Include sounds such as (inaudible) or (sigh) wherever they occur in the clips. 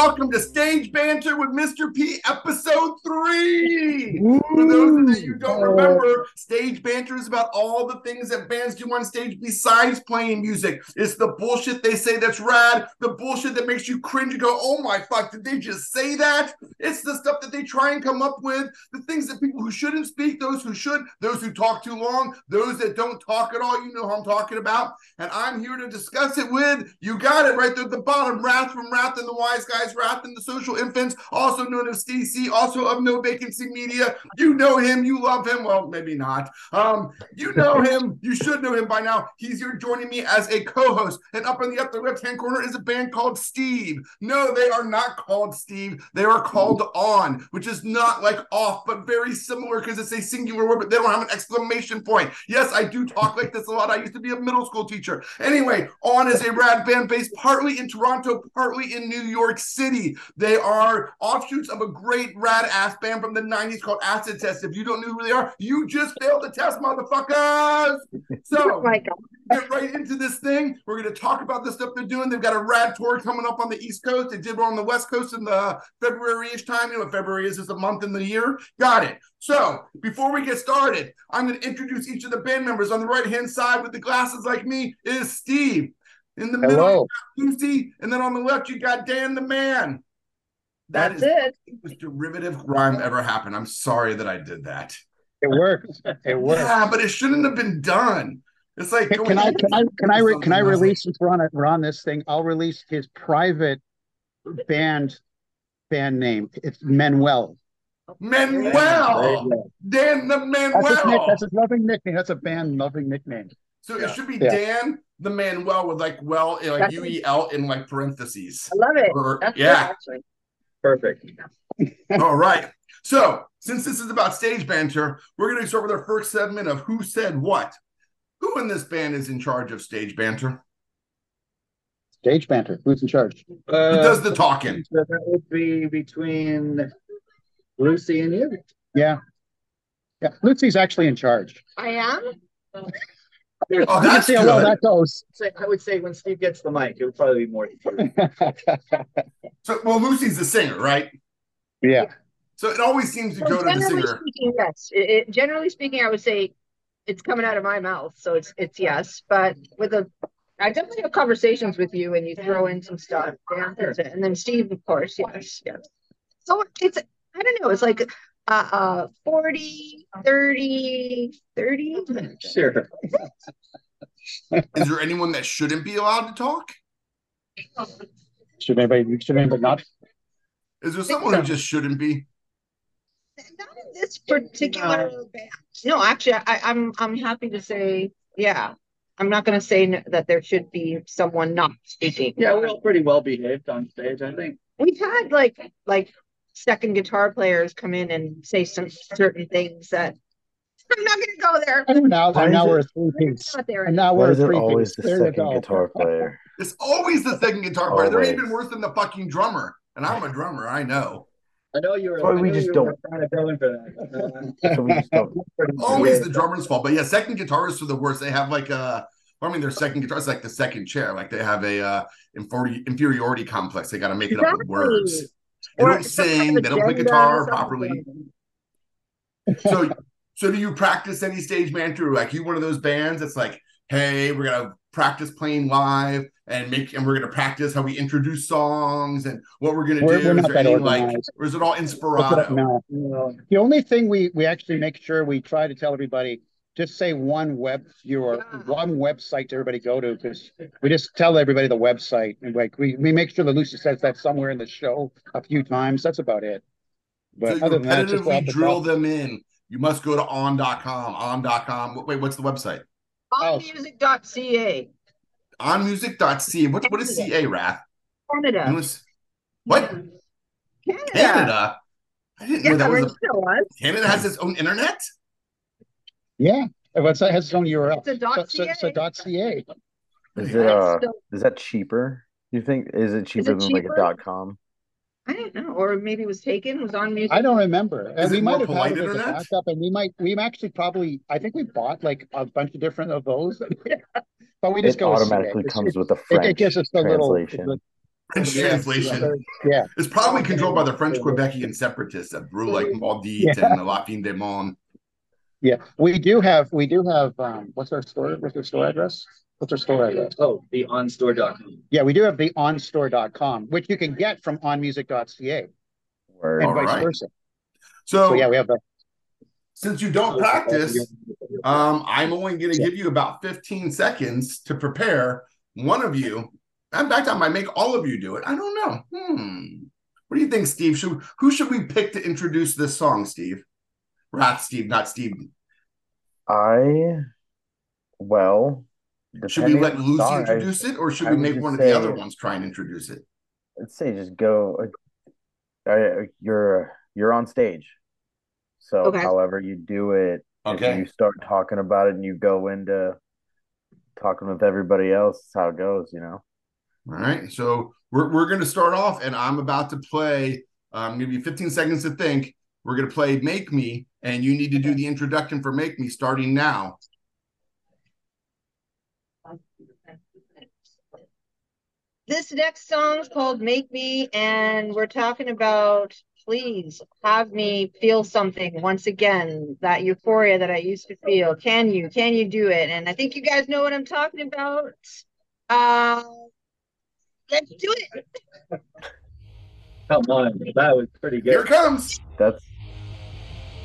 Welcome to Stage Banter with Mr. P, episode three. For those of you don't remember, Stage Banter is about all the things that bands do on stage besides playing music. It's the bullshit they say that's rad, the bullshit that makes you cringe and go, oh my fuck, did they just say that? It's the stuff that they try and come up with, the things that people who shouldn't speak, those who should, those who talk too long, those that don't talk at all. You know who I'm talking about. And I'm here to discuss it with, you got it right there at the bottom, Rath from Rath and the Wise Guys, The Social Infants, also known as DC, also of No Vacancy Media. You know him, you love him. Well, maybe not. Um, you know (laughs) him, you should know him by now. He's here joining me as a co-host. And up in the upper left-hand corner is a band called Steve. No, they are not called Steve. They are called On, which is not like off, but very similar because it's a singular word, but they don't have an exclamation point. Yes, I do talk like this a lot. I used to be a middle school teacher. Anyway, On is a rad band based partly in Toronto, partly in New York City. They are offshoots of a great rad ass band from the 90s called Acid Test. If you don't know who they are, you just failed the test, motherfuckers. So (laughs) Oh my God. get right into this thing. We're going to talk about the stuff they're doing. They've got a rad tour coming up on the East Coast. They did one on the West Coast in the February-ish time. You know what February is? It's a month in the year. Got it. So before we get started, I'm going to introduce each of the band members. On the right-hand side with the glasses like me is Steve. In the middle, Hello. you got Lucy. And then on the left, you got Dan the man. That That's is it. the most derivative rhyme ever happened. I'm sorry that I did that. It works. It worked. Yeah, but it shouldn't have been done. It's like Can, can I can I can I re- can I release since we're on it we're on this thing? I'll release his private band band name. It's Manuel. Manuel, Dan the That's his, nick, Manuel. that's his loving nickname. That's a band loving nickname. So it should be Yeah. Dan the Manuel with like well, like That's- U E L in like parentheses. I love it. Or- That's good, yeah. actually. Perfect. (laughs) All right. So since this is about stage banter, we're going to start with our first segment of who said what. Who in this band is in charge of stage banter? Stage banter. Who's in charge? Who Uh, does the talking? so that would be between Lucy and you. Yeah. Yeah. Lucy's actually in charge. I am. (laughs) Oh, that's see how well good. that goes. I would say when Steve gets the mic, it would probably be more. (laughs) So, well, Lucy's the singer, right? yeah. So it always seems to Well, go to the generally singer. speaking, yes. It, it- generally speaking, I would say it's coming out of my mouth, so it's it's yes. But with a, I definitely have conversations with you, and you throw in some stuff. Dan does it, and then Steve, of course, yes, yes. So it's I don't know. It's like uh, uh 40, 30, 30. Sure. Is there anyone that shouldn't be allowed to talk? Should anybody should anybody not? Is there someone who just shouldn't be? Not in this particular band. No, actually, I, I'm I'm happy to say, yeah. I'm not going to say n- that there should be someone not speaking. Yeah, we're all pretty well behaved on stage, I think. We've had like like second guitar players come in and say some certain things that I'm not going to go there. I don't know. Why And now we're a three piece. Not there. And now we're a is it three always piece. the There second guitar player? (laughs) It's always the second guitar player. They're even worse than the fucking drummer. And I'm a drummer, I know. I know you're. Why we just don't- were Trying to go in for that. So we just don't. Always the drummer's fault. But yeah, second guitarists are the worst. They have like a I mean their second guitar is like the second chair. Like they have a uh inferiority complex. They gotta make it up with words. They Or don't some kind sing, of they don't play guitar properly. So so do you practice any stage banter? Like you one of those bands that's like, hey, we're gonna practice playing live and make and we're gonna practice how we introduce songs and what we're gonna We're- do. we're Is there that any like or is it all That's inspirato? no. No. The only thing we we actually make sure we try to tell everybody just say one web viewer, Yeah. one website to everybody go to because we just tell everybody the website and like we, we make sure that Lucy says that somewhere in the show a few times. That's about it. But so other than that, just repetitively off the drill them in. You must go to on.com, on.com. Wait, what's the website? Oh. Allmusic.ca. Onmusic.ca. What, what is CA, Rath? You know Canada. what's- What? Canada. Canada? I didn't know that was Rachel a, was. Canada has its own internet? Yeah. The website has its own URL. It's a So, dot so, CA. so dot .ca. Is Yeah, it uh? So- Is that cheaper? Do you think is it cheaper it than like a dot com? I don't know, or maybe it was taken, was on music. I don't remember. Is And we it might have had polite it as a internet? backup, and we might we actually probably I think we bought like a bunch of different of those, (laughs) but we just It go automatically It's- comes it's- with the French it gives us the translation. the- French Yeah. translation. Yeah. It's probably controlled by the French Quebecian separatists that rule like Maudite Yeah. and La Fin des Monde. Yeah, we do have, we do have, um, what's our store, what's our store address? What's our store address? Oh, the onstore.com. Yeah, we do have the onstore.com, which you can get from onmusic.ca Word. and All vice right. versa. So, So yeah, we have that. since you don't practice, um, I'm only going to give you about 15 seconds to prepare. One of you, in fact, I might make all of you do it. I don't know. Hmm. What do you think, Steve? Should who should we pick to introduce this song, Steve? Rat Steve, not Steve. I well. Should we let on the Lucy song, I- introduce it, or should I we make just one of the other ones try and introduce it? Let's say just go. uh, uh, you're you're on stage, so Okay. however you do it, Okay. you start talking about it and you go into talking with everybody else, that's how it goes. You know. All right. So we're, we're going to start off, and I'm about to play. Um, give you 15 seconds to think. We're going to play Make Me, and you need to do the introduction for Make Me starting now. This next song's called Make Me, and we're talking about please have me feel something once again, that euphoria that I used to feel. Can you? Can you do it? And I think you guys know what I'm talking about. Uh, let's do it. Come on, that was pretty good. Here it comes. That's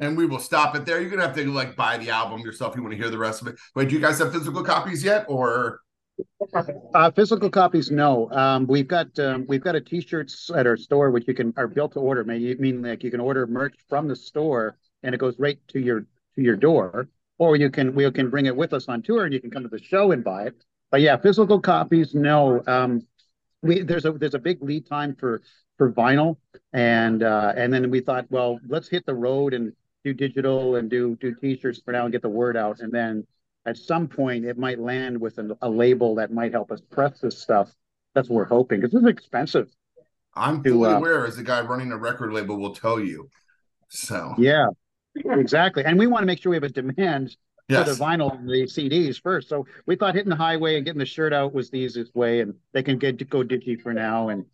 And we will stop it there. You're gonna have to like buy the album yourself. You want to hear the rest of it. Wait, do you guys have physical copies yet, or Uh, physical copies, no. Um, we've got, um, we've got a t-shirts at our store, which you can, are built to order. May you mean like you can order merch from the store and it goes right to your, to your door. Or you can, we can bring it with us on tour and you can come to the show and buy it. But yeah, physical copies, no. Um, we, there's a, there's a big lead time for, for vinyl. And, uh, and then we thought, well, let's hit the road and do digital and do, do t-shirts for now and get the word out. And then at some point it might land with a, a label that might help us press this stuff. That's what we're hoping because this is expensive. I'm To, fully uh, aware as the guy running a record label will tell you. So Yeah, exactly. And we want to make sure we have a demand for the vinyl and the CDs first. So we thought hitting the highway and getting the shirt out was the easiest way, and they can get to go digi for now, and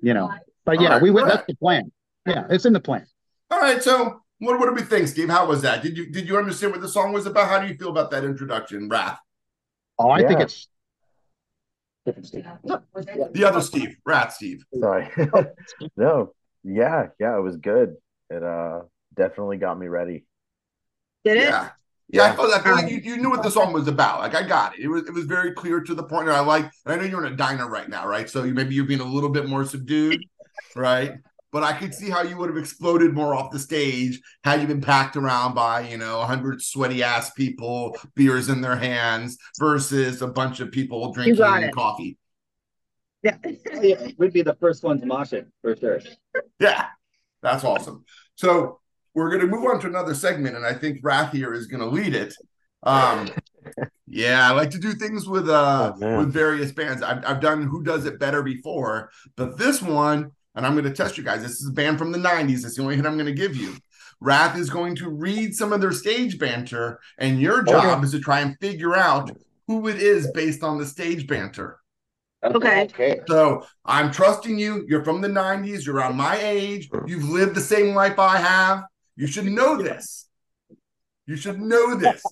you know. But yeah, right, we went. That's the plan. Yeah, it's in the plan. All right. So what what do we think, Steve? How was that? Did you did you understand what the song was about? How do you feel about that introduction, Rath? Oh, I think it's. different Steve. The other Steve, Rath Steve. sorry. (laughs) no, yeah, yeah, it was good. It uh definitely got me ready. Did it? Yeah. Yeah, I Yeah. felt I feel like you, you knew what the song was about. Like I got it. It was it was very clear to the point. And I like. I know you're in a diner right now, right? So you maybe you're being a little bit more subdued, right? But I could see how you would have exploded more off the stage had you been packed around by you know a hundred sweaty ass people, beers in their hands, versus a bunch of people drinking coffee. Yeah. Yeah, We'd be the first one to mosh it for sure. Yeah, that's awesome. So we're going to move on to another segment, and I think Rath here is going to lead it. Um, yeah, I like to do things with uh Oh, with various bands. I've I've done Who Does It Better before, but this one, and I'm going to test you guys. This is a band from the '90s. That's the only hit I'm going to give you. Rath is going to read some of their stage banter, and your oh, job is to try and figure out who it is based on the stage banter. Okay. Okay. So I'm trusting you. You're from the 90s. You're around my age. You've lived the same life I have. You should know this. You should know this.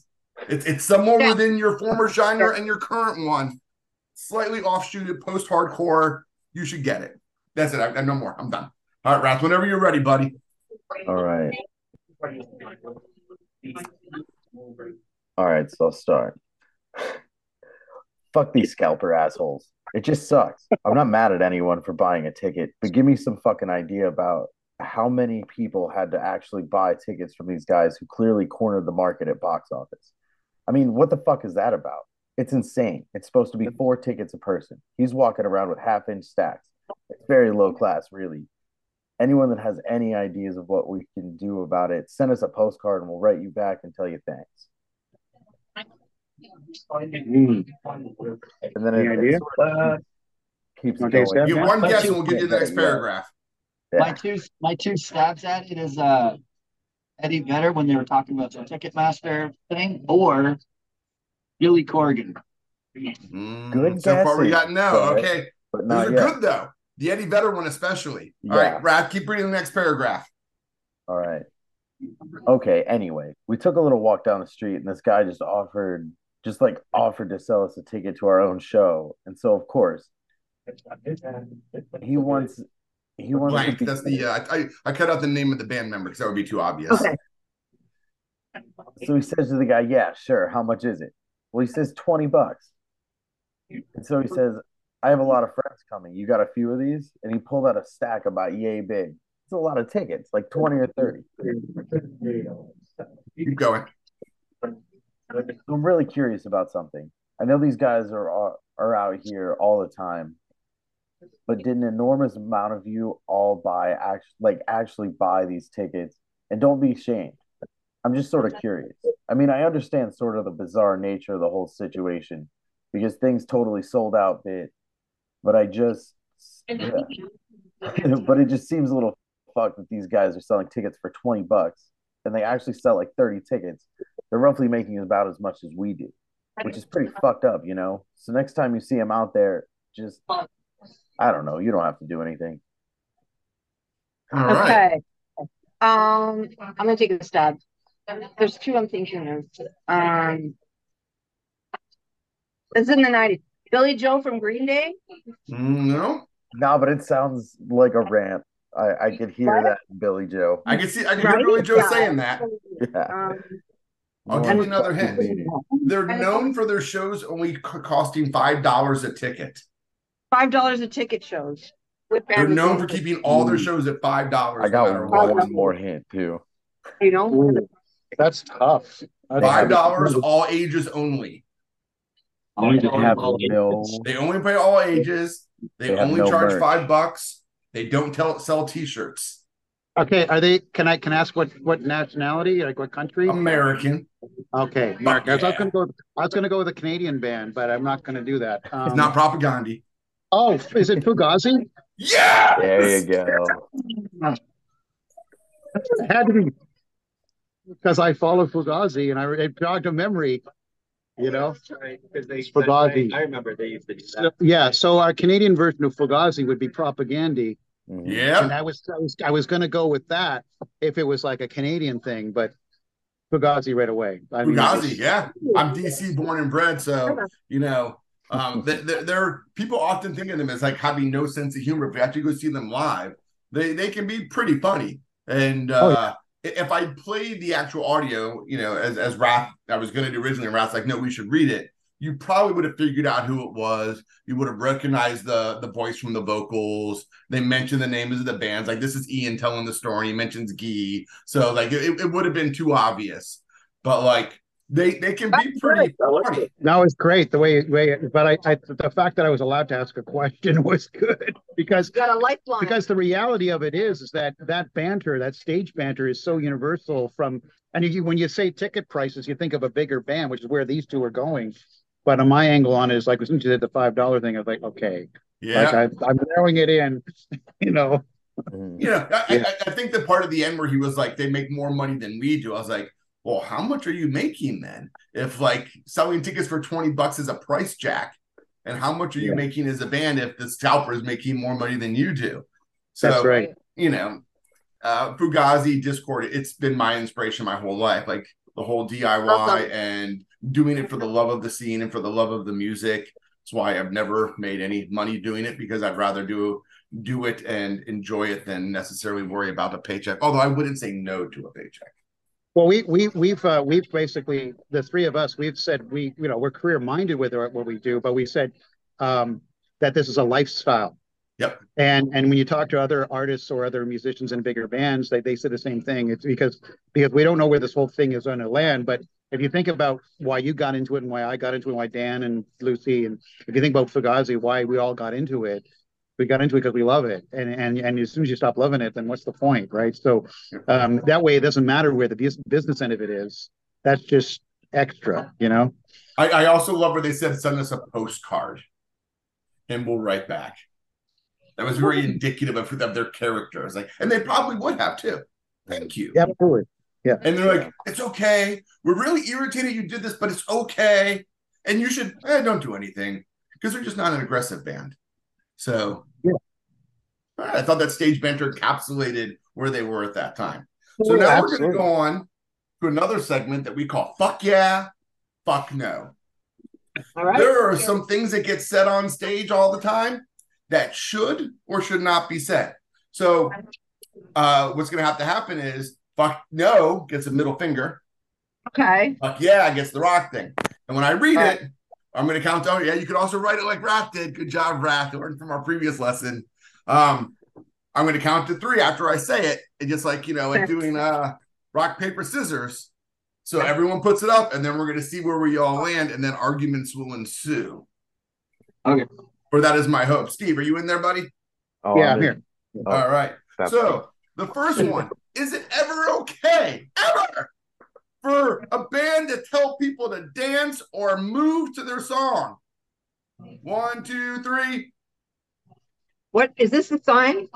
It's it's somewhere Yeah. within your former genre and your current one. Slightly offshooted post hardcore. You should get it. That's it. I, I no more. I'm done. All right, Rath, whenever you're ready, buddy. All right. All right, so I'll start. (laughs) Fuck these scalper assholes. It just sucks. I'm not mad at anyone for buying a ticket, but give me some fucking idea about how many people had to actually buy tickets from these guys who clearly cornered the market at box office. I mean, what the fuck is that about? It's insane. It's supposed to be four tickets a person. He's walking around with half inch stacks. It's very low class, really. Anyone that has any ideas of what we can do about it, send us a postcard and we'll write you back and tell you thanks. Mm. And then Any it, idea? it sort of keeps Okay, going. Steph? You one guess and we'll give you the next Yeah. paragraph. My two my two stabs at it is uh Eddie Vedder when they were talking about the Ticketmaster thing or Billy Corgan. Mm, Good So far, we got no. but- Okay, But those are yet. good though. The Eddie Vedder one, especially. All Yeah. right, Brad, keep reading the next paragraph. All right. Okay, anyway, we took a little walk down the street and this guy just offered just like offered to sell us a ticket to our own show. And so of course, he wants he wants to Blank. be That's the. Uh, I I cut out the name of the band member because that would be too obvious. Okay. So he says to the guy, "Yeah, sure. How much is it?" Well, he says 20 bucks. And so he says, "I have a lot of friends coming. You got a few of these?" And he pulled out a stack about yay big. It's a lot of tickets, like 20 or 30. Keep going. I'm really curious about something. I know these guys are are, are out here all the time, but did an enormous amount of you all buy actually like actually buy these tickets? And don't be ashamed. I'm just sort of curious. I mean, I understand sort of the bizarre nature of the whole situation because things totally sold out bit, but I just yeah. (laughs) but it just seems a little fucked that these guys are selling tickets for 20 bucks and they actually sell like 30 tickets. They're roughly making about as much as we do, which is pretty fucked up, you know? So next time you see them out there, just, I don't know, you don't have to do anything. All right. Okay. Um, I'm gonna take a stab. There's two I'm thinking of. Um, this is in the '90s. Billie Joe from Green Day. Mm, No, No, but it sounds like a rant. I, I could hear What? that Billie Joe. I can see. I can Right? hear Billie Joe Yeah. saying that. Yeah. Um, I'll give you another hint. Meaning. They're known for their shows only costing five dollars a ticket. five dollars a ticket shows. With They're band known for keeping all their shows at five dollars. I got no matter what. one more hint too. You know, Ooh, that's tough. That's- Five dollars, all ages only. They have no. They only pay all ages. They, They only no charge merch. five bucks. They don't tell sell T-shirts. Okay, are they? Can I can I ask what what nationality? Like what country? American. Okay, Mark. I was gonna go. I was gonna go with a Canadian band, but I'm not gonna do that. Um, It's not Propagandhi. Oh, is it Fugazi? Yeah. There you go. It had to be because I follow Fugazi, and I it jogged a memory. You know. Because they, It's Fugazi. I, I remember they used to do So, yeah, so our Canadian version of Fugazi would be Propagandhi, Mhm. Yeah. and I was I was I was gonna go with that if it was like a Canadian thing, but Fugazi right away. I mean, Fugazi, yeah. I'm (laughs) DC born and bred, so you know, um, they, they're, they're people often think of them as like having no sense of humor. If you actually go see them live, they they can be pretty funny. And Oh, uh, if I played the actual audio, you know, as as Rath, I was going to do originally, and like, no, we should read it. You probably would have figured out who it was. You would have recognized the the voice from the vocals. They mentioned the names of the bands. Like this is Ian telling the story. He mentions Guy, so like it, it would have been too obvious. But like they they can be pretty funny. That was great the way way, but I, I the fact that I was allowed to ask a question (laughs) was good because got a lifeline. because the reality of it is is that that banter, that stage banter, is so universal. From and you, when you say ticket prices, you think of a bigger band, which is where these two are going. But on my angle on it is like as soon as you did the five dollar thing, I was like, okay, Yeah. like I, I'm narrowing it in, (laughs) you know. You know, I, Yeah. I, I think the part of the end where he was like, they make more money than we do. I was like, well, how much are you making then? If like selling tickets for 20 bucks is a price jack, and how much are you Yeah. making as a band if the scalper is making more money than you do? So, That's right. you know, uh, Fugazi Dischord, it's been my inspiration my whole life. Like the whole DIY Awesome. and doing it for the love of the scene and for the love of the music. That's why I've never made any money doing it because I'd rather do do it and enjoy it than necessarily worry about a paycheck. Although I wouldn't say no to a paycheck. Well, we we we've uh, we've basically the three of us we've said we you know we're career minded with what we do, but we said um, that this is a lifestyle. Yep. And and when you talk to other artists or other musicians in bigger bands, they, they say the same thing. It's because because we don't know where this whole thing is going to land. But if you think about why you got into it and why I got into it, and why Dan and Lucy, and if you think about Fugazi, why we all got into it, we got into it because we love it. And and and as soon as you stop loving it, then what's the point, right? So um, that way, it doesn't matter where the business end of it is. That's just extra, you know. I, I also love where they said send us a postcard and we'll write back. That was very indicative of, of their characters. Like, and they probably would have too. Thank you. Yeah, absolutely. Yeah and they're like, it's okay. We're really irritated you did this, but it's okay. And you should eh, don't do anything because they're just not an aggressive band. So right, I thought that stage banter encapsulated where they were at that time. So Yeah, now we're going to go on to another segment that we call "Fuck Yeah, Fuck No." All right. There are some things that get said on stage all the time that should or should not be said. So, uh, what's going to have to happen is "Fuck No" gets a middle finger. Okay. Fuck yeah, gets the rock thing. And when I read it, I'm going to count down. Yeah, you could also write it like Rath did. Good job, Rath. Learned from our previous lesson. Um, I'm going to count to three after I say it, and just like you know, like doing uh rock paper scissors. So everyone puts it up, and then we're going to see where we all land, and then arguments will ensue. Okay. Or that is my hope. Steve, are you in there, buddy? Oh, yeah, I'm I'm in. here. Oh, All right. that's So the first one is it ever okay, ever, for a band to tell people to dance or move to their song? One, two, three. What is this a sign?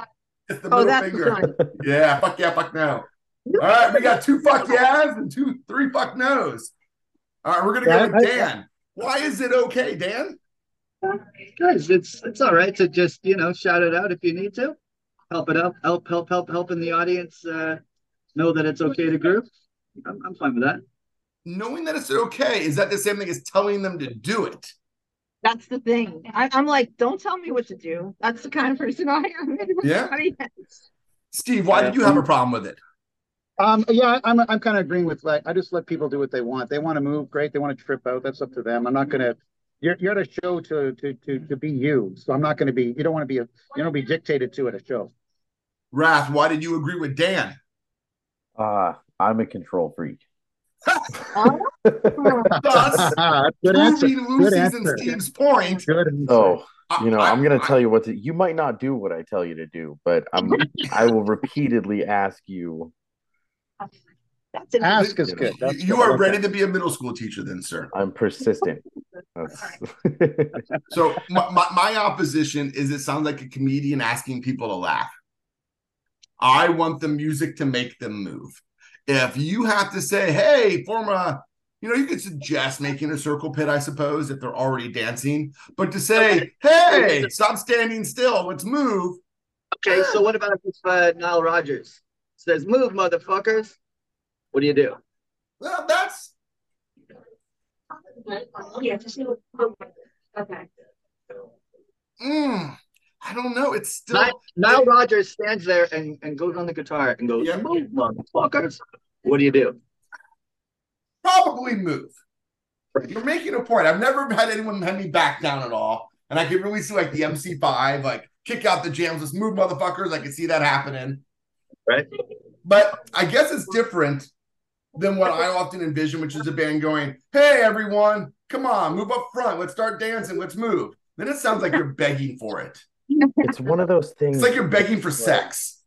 It's the Oh, that's finger. the sign. (laughs) Yeah, fuck yeah, fuck no. All right, we got two fuck yeahs and two, three fuck no's. All right, we're gonna go Yeah, with I- Dan. Why is it okay, Dan? Guys, it's it's all right to just you know shout it out if you need to. Help it out. Help help help helping the audience uh, know that it's okay to group. I'm, I'm fine with that. Knowing that it's okay, is that the same thing as telling them to do it? That's the thing. I, I'm like, don't tell me what to do. That's the kind of person I am. Yeah? Steve, why did you have a problem with it? Um, yeah, I'm I'm kind of agreeing with like I just let people do what they want. They want to move, great. They want to trip out, that's up to them. I'm not gonna. You're you're at a show to to to to be you, so I'm not gonna be. You don't want to be a you don't be dictated to at a show. Rath, why did you agree with Dan? Uh, I'm a control freak. Thus, (laughs) Good proving Lucy's and. Steve's point. Good oh, you know, I- I'm gonna tell you what to. You might not do what I tell you to do, but I'm. I will repeatedly ask you. That's it. Ask is good. You, That's you good. Are like ready to be a middle school teacher, then, sir. I'm persistent. (laughs) So my, my, my opposition is it sounds like a comedian asking people to laugh. I want the music to make them move. If you have to say, hey, form a, you know, you could suggest making a circle pit, I suppose, if they're already dancing. But to say, hey, stop standing still, let's move. Okay, so what about if uh, Nile Rodgers says, "Move, motherfuckers"? What do you do? Well, that's Okay. mm, I don't know. It's still Nile, Nile Rodgers stands there and, and goes on the guitar and goes, Yeah. "Move, motherfuckers." What do you do? probably move. You're making a point. I've never had anyone have me back down at all. And I could really see like the MC5, like kick out the jams, let's move motherfuckers. I could see that happening. Right? But I guess it's different than what I often envision, which is a band going, Hey everyone, come on, move up front. Let's start dancing. Let's move. Then it sounds like you're begging for it. It's one of those things. It's like you're begging for sex.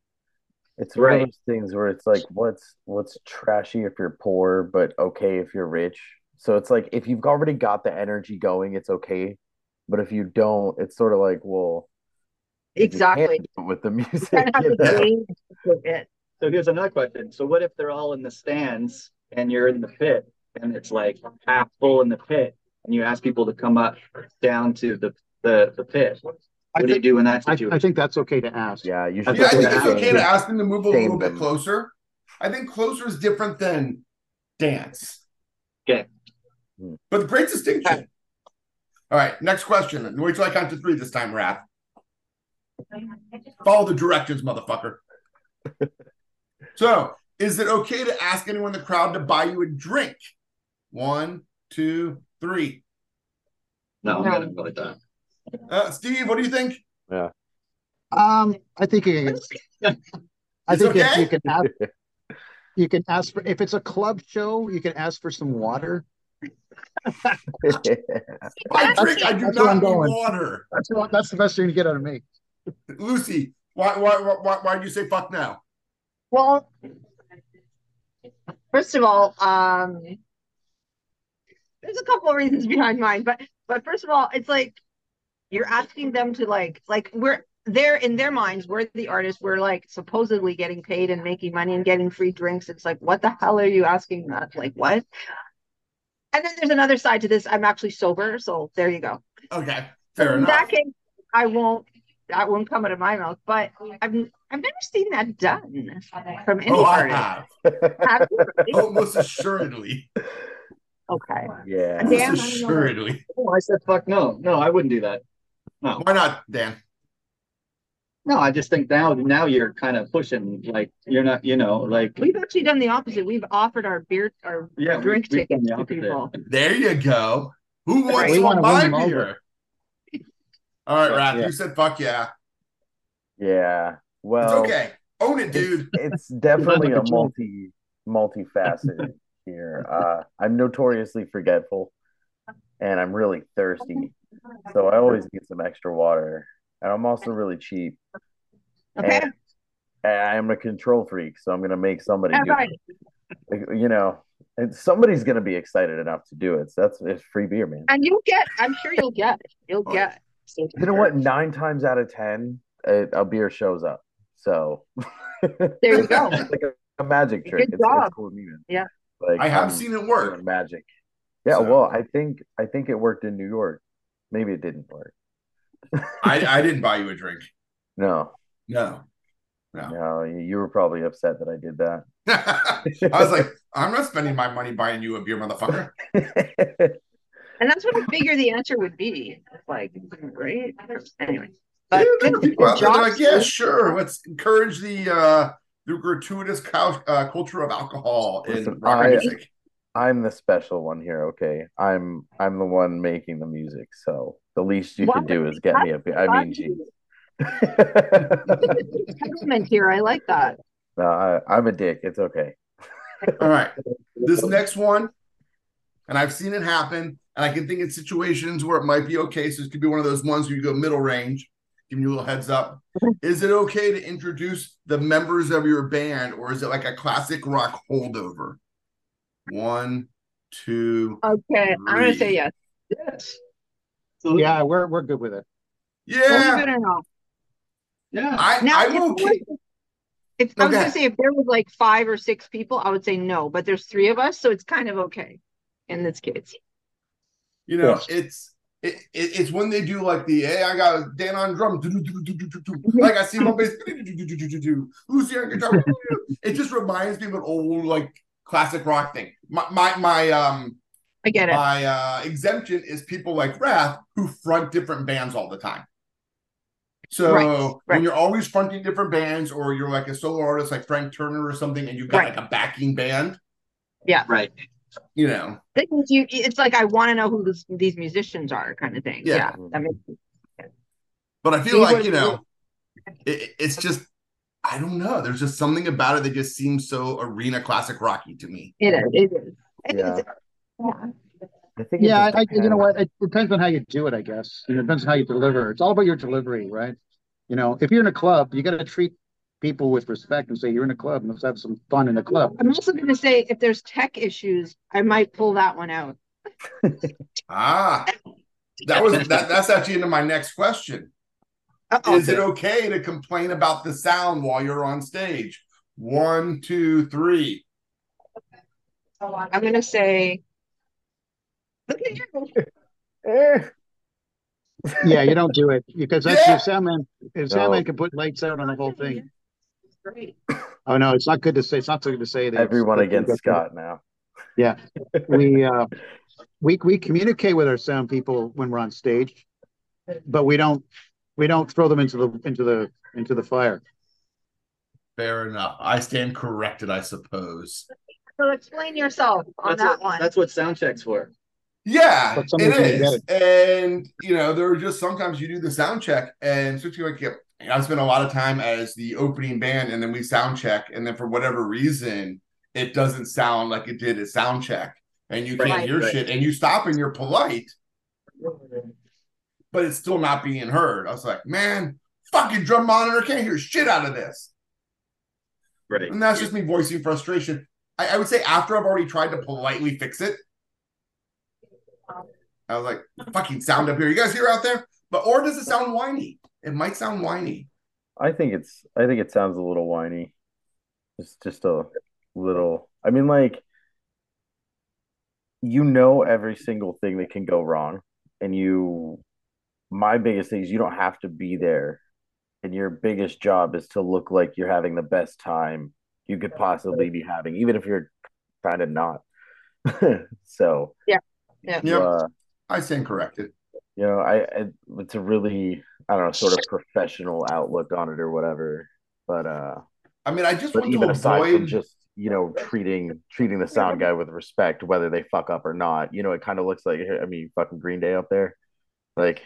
It's one Right. of those things where it's like, what's what's trashy if you're poor, but okay if you're rich. So it's like if you've already got the energy going, it's okay. But if you don't, it's sort of like, well, Exactly. with the (laughs) music. Kind of have you know? change a bit. So here's another question. So what if they're all in the stands and you're in the pit and it's like half full in the pit and you ask people to come up down to the the, the pit? I What do you think, do in that I, situation? I think that's okay to ask. Yeah, you should. Yeah, I think Yeah. it's okay to ask them to move a Shame little bit closer. I think closer is different than dance. Okay. But the great distinction. All right, next question. Wait till I count to three this time, Rath. Follow the directions, motherfucker. (laughs) so, is it okay to ask anyone in the crowd to buy you a drink? One, two, three. no, I'm No. gonna go with that. Uh, Steve, what do you think? Yeah. Um, I think you can, (laughs) I It's think if you can ask, you can ask for, if it's a club show, you can ask for some water. (laughs) I drink. I do not need going. water. That's what, that's the best thing to get out of me. Lucy, why why why why why'd you say fuck now? Well, first of all, um, there's a couple of reasons behind mine, but but first of all, it's like you're asking them to like like we're they're in their minds, we're the artists, we're like supposedly getting paid and making money and getting free drinks. It's like, what the hell are you asking that? Like what? And then there's another side to this. I'm actually sober, so there you go. Okay, fair in enough. that case, I won't. That won't come out of my mouth. But I've I've never seen that done from any oh, I artist. have. Have you really? Oh, assuredly. Okay. yeah. Damn, Most I assuredly. Oh, I said fuck no. No, I wouldn't do that. No. Why not, Dan? No, I just think now now you're kind of pushing like you're not, you know, like We've actually done the opposite. We've offered our beer, our Yeah, drink we've tickets the to opposite. people. There you go. Who wants We to wanna buy win them beer? All right, Rath, Yeah. you said fuck yeah. Yeah. Well, It's okay. Own it, dude. it's (laughs) definitely a control. multi multifaceted (laughs) here. Uh, I'm notoriously forgetful, and I'm really thirsty, so I always need some extra water. And I'm also really cheap. Okay. And, and I'm a control freak, so I'm gonna make somebody All do. right. You know, and somebody's gonna be excited enough to do it. So that's it's free beer, man. And you'll get, I'm sure you'll get. You'll Oh, get. You know what? Nine times out of ten, a, a beer shows up. So (laughs) There you go. it's like a, a magic trick. Good It's, job. it's cool even. Yeah. Like I have I'm seen it work. magic. Yeah, So- well, I think I think it worked in New York. Maybe it didn't work. I, I didn't buy you a drink. No, No. No. no, you you were probably upset that I did that. (laughs) I was like, I'm not spending my money buying you a beer, motherfucker. (laughs) And that's what I figure the answer would be. Like, right? Anyway. But there are good, people out there that are job. like, yeah, sure. Let's encourage the uh the gratuitous cou- uh, culture of alcohol in rock I- music. I'm the special one here, okay? I'm I'm the one making the music, so the least you Well, can do is get me a beer. I mean, geez. Compliment (laughs) here. I like that. no, I, I'm a dick. It's okay. All right. This next one, and I've seen it happen, and I can think in situations where it might be okay. So this could be one of those ones where you go middle range, giving you a little heads up. (laughs) Is it okay to introduce the members of your band, or is it like a classic rock holdover? One, two, Okay. I'm going to say yes. yes. So, Yeah, we're we're good with it. yeah. Believe it or not. yeah. I, Now, I'm if, okay. if I was Okay. going to say if there was like five or six people, I would say no. But there's three of us, so it's kind of okay in this case. You know, Yes. it's it, it, it's when they do like the hey, I got Dan on drum, like I see my bass, Lucy on guitar. It just reminds me of an old like classic rock thing. My my my um I get it. my uh exemption is people like Rath who front different bands all the time. So Right, when you're always fronting different bands, or you're like a solo artist like Frank Turner or something, and you've got Right. like a backing band, yeah, Right. you know, Thing you, it's like I want to know who this, these musicians are, kind of thing. Yeah. Yeah, that makes sense. But I feel See like you know, it, it's just I don't know. There's just something about it that just seems so arena classic rocky to me. it is. It is. It Yeah. is. Yeah. I think Yeah, just I, you know what? It depends on how you do it, I guess. It depends on how you deliver. It's all about your delivery, right? You know, if you're in a club, you got to treat people with respect and say you're in a club and let's have some fun in the club. I'm also going to say if there's tech issues, I might pull that one out. Ah, that was that. That's actually into my next question. Uh-oh. Is it okay to complain about the sound while you're on stage? One, two, three. I'm going to say. Look at you. (laughs) Yeah, you don't do it because that's Yeah. your soundman. If No. soundman can put lights out on the whole thing. Great. Oh no, it's not good to say. It's not so good to say that. Everyone against that- Scott now. Yeah, we uh, we we communicate with our sound people when we're on stage, but we don't we don't throw them into the into the into the fire. Fair enough. I stand corrected, I suppose. So explain yourself on That's that what, one. that's what sound checks for. Yeah, But it somebody's gonna is. get And you know, there are just sometimes you do the sound check and especially like yeah, I spent a lot of time as the opening band and then we sound check and then for whatever reason it doesn't sound like it did at sound check and you can't hear Right. shit and you stop and you're polite, but it's still not being heard. I was like, man, fucking drum monitor can't hear shit out of this. Right. And that's just me voicing frustration. I, I would say after I've already tried to politely fix it, I was like, fucking sound up here. You guys hear out there? But or does it sound whiny? It might sound whiny. I think it's I think it sounds a little whiny. Just just a little I mean like you know every single thing that can go wrong and you my biggest thing is you don't have to be there and your biggest job is to look like you're having the best time you could possibly be having even if you're kind of not (laughs) so Yeah. Yeah, uh, I stand corrected. you know I, I it's a really i don't know sort of professional outlook on it or whatever but uh I mean, I just but want to even aside from just you know treating treating the sound guy with respect whether they fuck up or not you know it kind of looks like i mean fucking green day up there like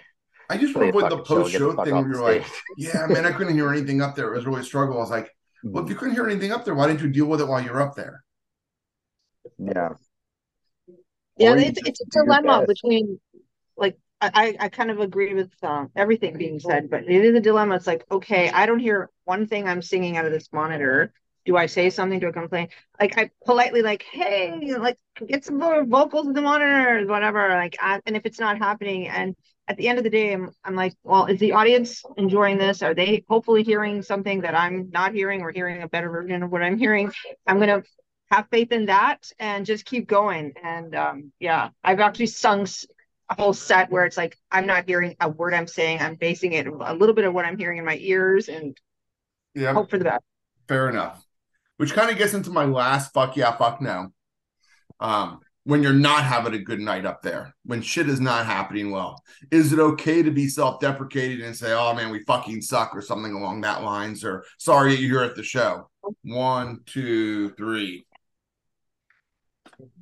I just play want to avoid the fucking show post the show thing off where you're like, yeah, man, I couldn't hear anything up there. It was really a struggle. I was like, well, if you couldn't hear anything up there, why didn't you deal with it while you're up there? yeah Yeah, it's it's a dilemma between like I, I I kind of agree with um, everything being said, but it is a dilemma. It's like, okay, I don't hear one thing I'm singing out of this monitor. Do I say something? Do I complain? Like I politely like, hey, like get some more vocals in the monitors, whatever. Like, I, and if it's not happening, and at the end of the day, I'm I'm like, well, is the audience enjoying this? Are they hopefully hearing something that I'm not hearing, or hearing a better version of what I'm hearing? I'm gonna have faith in that and just keep going. And um, yeah, I've actually sung a whole set where it's like I'm not hearing a word I'm saying. I'm basing it a little bit of what I'm hearing in my ears and Yeah, hope for the best. fair enough. Which kind of gets into my last fuck yeah, fuck no. Um, when you're not having a good night up there, when shit is not happening well, is it okay to be self-deprecating and say, "Oh man, we fucking suck" or something along that lines, or "Sorry you're at the show." One, two, three.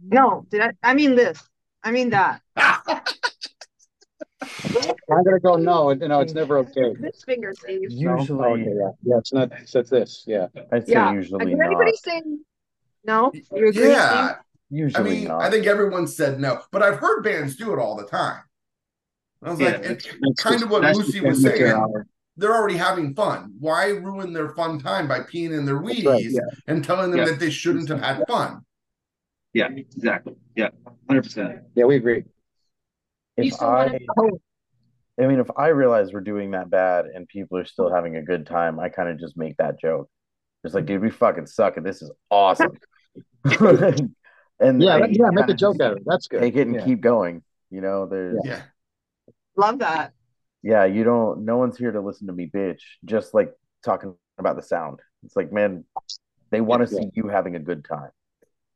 No, did I? I mean this. I mean that. (laughs) I'm gonna go no, and no, it's never okay. This finger, Steve. No? Usually- Oh, okay, yeah, yeah, it's not. It's it's this. Yeah, i'd say Yeah. usually Did anybody say no? You agree? yeah, Steve? usually I mean, not I think everyone said no, but I've heard bands do it all the time. I was Yeah, like, that's- it's kind of what Lucy was saying. hour. They're already having fun. Why ruin their fun time by peeing in their That's right, yeah. and telling them Yeah. that they shouldn't have had fun? Yeah, exactly. Yeah, hundred percent. yeah, we agree. You if still i want to? I mean if i realize we're doing that bad and people are still having a good time i kind of just make that joke it's like dude we fucking suck and this is awesome (laughs) and Yeah, and yeah, make a joke out of it. That's good. take it and Yeah. keep going you know there's Yeah. Love that. yeah, you don't. No one's here to listen to me bitch. Just like talking about the sound. It's like, man, they want to Yeah. see you having a good time.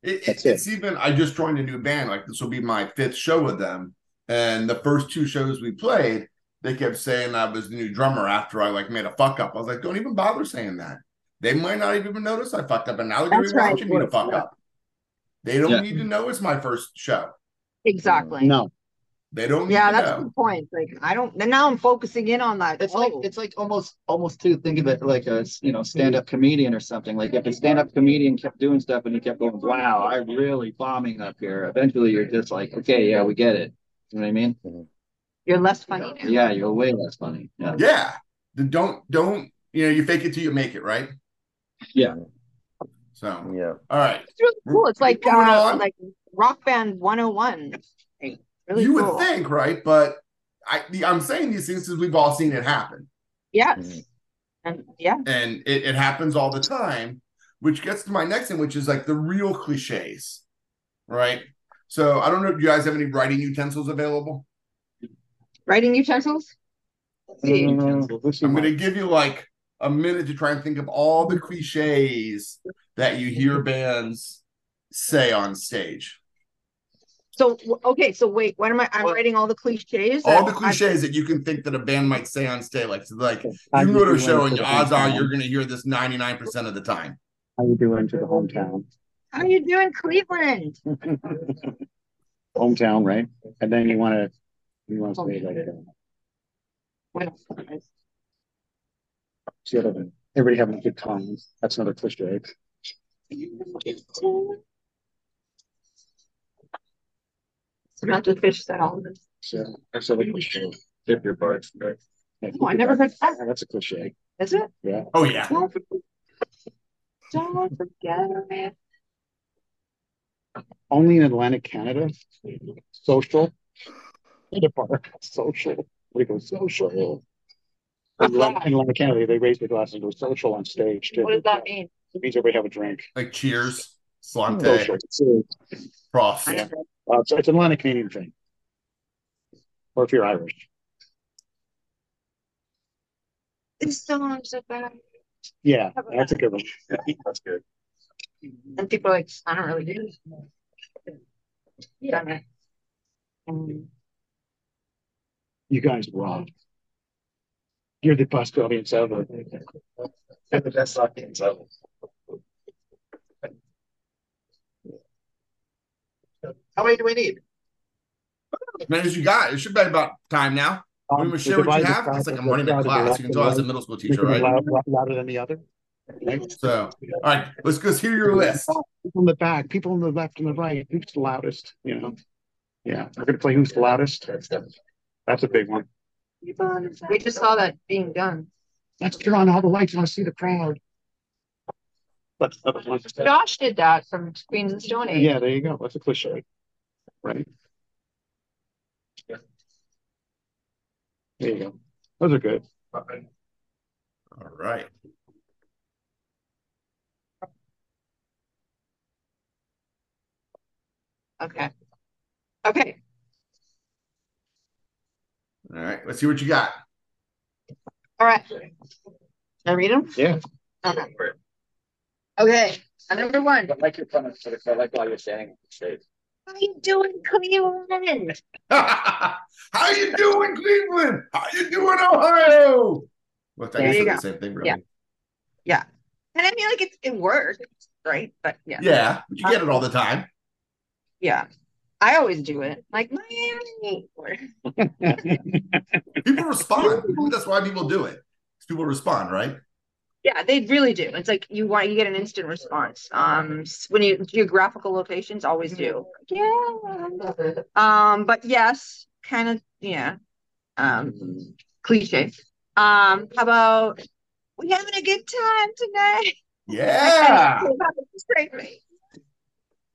It, it- That's it. it's even I just joined a new band. Like this will be my fifth show with them. And the first two shows we played, they kept saying I was the new drummer after I like made a fuck up. I was like, don't even bother saying that. They might not even notice I fucked up, and now they're gonna be right. watching me to fuck Yeah. up. They don't Yeah. need to know it's my first show. Exactly. No, They don't Yeah, to that's a know. good point. Like I don't. And now I'm focusing in on that. It's Oh, like it's like almost almost to think of it like a you know stand up comedian or something. Like if a stand up comedian kept doing stuff and you kept going, "Wow, I'm really bombing up here." Eventually, you're just like, "Okay, yeah, we get it." You know what I mean? Mm-hmm. You're less funny now. Yeah, you're way less funny. Yeah. Yeah. The- Don't don't you know you fake it till you make it, right? Yeah. So Yeah, all right. It's really cool. It's like uh, like Rock Band 101. Hey, really you cool. would think, right? But I I'm saying these things because we've all seen it happen. Yes. Mhm. And yeah. and it, it happens all the time which gets to my next thing which is like the real cliches right so i don't know if you guys have any writing utensils available Writing utensils. Lucy mm, i'm going to give you like a minute to try and think of all the cliches that you hear bands say on stage So okay. So wait. What am I? I'm writing all the cliches. all that the I- cliches that you can think that a band might say on stage like so like you go to a show and into odds are you're going to hear this 99% of the time How you do into the hometown? How you doing, Cleveland? (laughs) hometown, right? And then you want to, you want to say like, What else? what's the other one? Everybody having a good time. That's another cliche. Not the fish salad. So that's a cliche. Dip your butts. right? Oh, I never heard that. That's a cliche. Is it? Yeah. Oh yeah. Don't Don't forget it. Only in Atlantic Canada. Social. (laughs) In a bar. Social. We go social. In Atlantic in Atlantic Canada, they raise their glasses and go social on stage too. What does that mean? It means everybody have a drink. Like cheers, sláinte, Social. It's, uh, prof. I Yeah. Uh, it's, it's an Atlantic Canadian thing. Or if you're Irish. This song's about, Yeah, that's a good one. That's good. and people are like, I don't really do. it." Yeah. Um, You guys rock. You're the best audience ever. They're the best audience ever. How many do we need? As many as you got. It should be about time now. Um, We the share what you have. It's like I'm running a divided class. You can tell I was a middle school teacher, right? loud- loud- Louder than the other. Right? So, all right, let's go hear your list. People in the back, people on the left and the right. Who's the loudest? You know? Yeah, we're gonna play Who's the Loudest. That's a big one. We just saw that being done. Let's turn on all the lights. I want to see the crowd. That's the other one. Josh did that from Queens and Stone Age. Yeah, there you go. That's a cliche. Right? There you go. Those are good. All right. Okay. Okay. All right. Let's see what you got. All right. Can I read them? Yeah. Okay. Okay. Number one. I like your premise, but I like while you're standing on stage. How you doing, Cleveland? (laughs) How you doing, Cleveland? How you doing, Ohio? Well, I guess you it's go. the same thing, really. Yeah. yeah. And I mean, like it, it works, right? But yeah. Yeah, but you get it all the time. Yeah. I always do it. Like Miami. (laughs) People respond. That's why people do it. 'Cause People respond, right? Yeah, they really do. It's like you want you get an instant response. Um, when you geographical locations always do. Yeah. Um, but yes, kind of yeah. Um, cliche. Um, how about we having a good time tonight? Yeah. (laughs)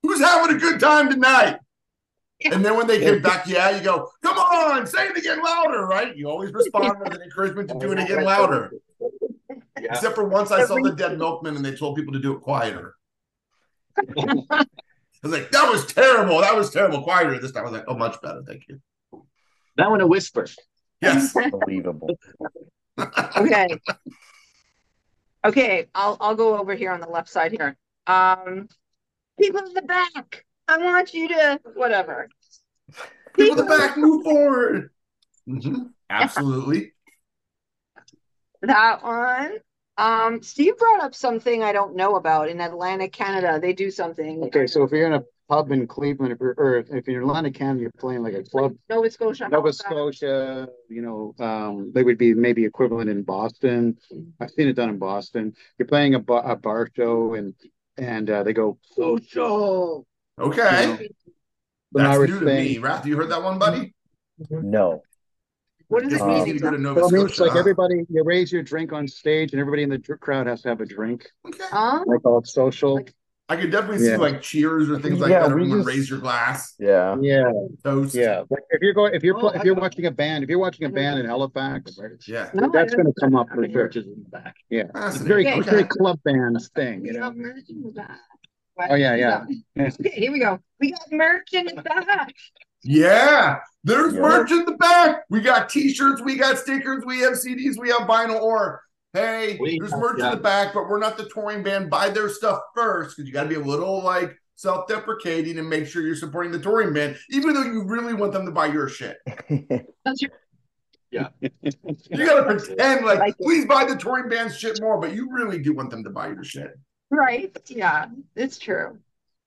Who's having a good time tonight? Yeah. And then when they get back, yeah, you go, come on, say it again louder, right? You always respond with an encouragement to (laughs) do it again louder. Yeah. Except for once I saw the Dead Milkmen and they told people to do it quieter. (laughs) I was like, that was terrible. That was terrible. Quieter this time. I was like, oh, much better. Thank you. Now in a whisper. Yes. (laughs) Believable. Okay. Okay, I'll I'll go over here on the left side here. Um, people in the back, I want you to whatever. People in the back, move forward. Mhm. Absolutely. That one. Um, Steve brought up something I don't know about in Atlantic, Canada. They do something. Okay, so if you're in a pub in Cleveland, if you're, or if you're in Atlantic Canada, you're playing like a club, Nova Scotia. Nova Scotia, you know, um, they would be maybe equivalent in Boston. I've seen it done in Boston. You're playing a bar, a bar show and, and, uh, they go social. Okay. An That's Irish new to thing. me. Rath, you heard that one, buddy? No. What does it Just Um, mean? easy to go to Nova So it means Scotia. like huh? everybody, you raise your drink on stage and everybody in the crowd has to have a drink. Okay. Huh? I call it social. I could definitely see like cheers or things like Yeah, that. we Everyone just- raise your glass, Yeah. Yeah, toast. yeah. Like if you're going, if you're, Oh, if you're watching a band, if you're watching a band in Halifax, Yeah. No, that's going to come up for Okay. sure. Churches in the back. Yeah, it's very, Okay. very club band thing, you We know. Got merch in the back. Oh yeah, yeah. Okay, (laughs) here we go. We got merch in the back. Yeah. There's Yeah. merch in the back. We got t-shirts, we got stickers, we have CDs, we have vinyl or hey, We- there's merch in the back, but we're not the touring band. Buy their stuff first because you got to be a little like self-deprecating and make sure you're supporting the touring band, even though you really want them to buy your shit. (laughs) That's your You got to pretend like, Like please buy the touring band's shit more, but you really do want them to buy your shit. Right. Yeah, it's true.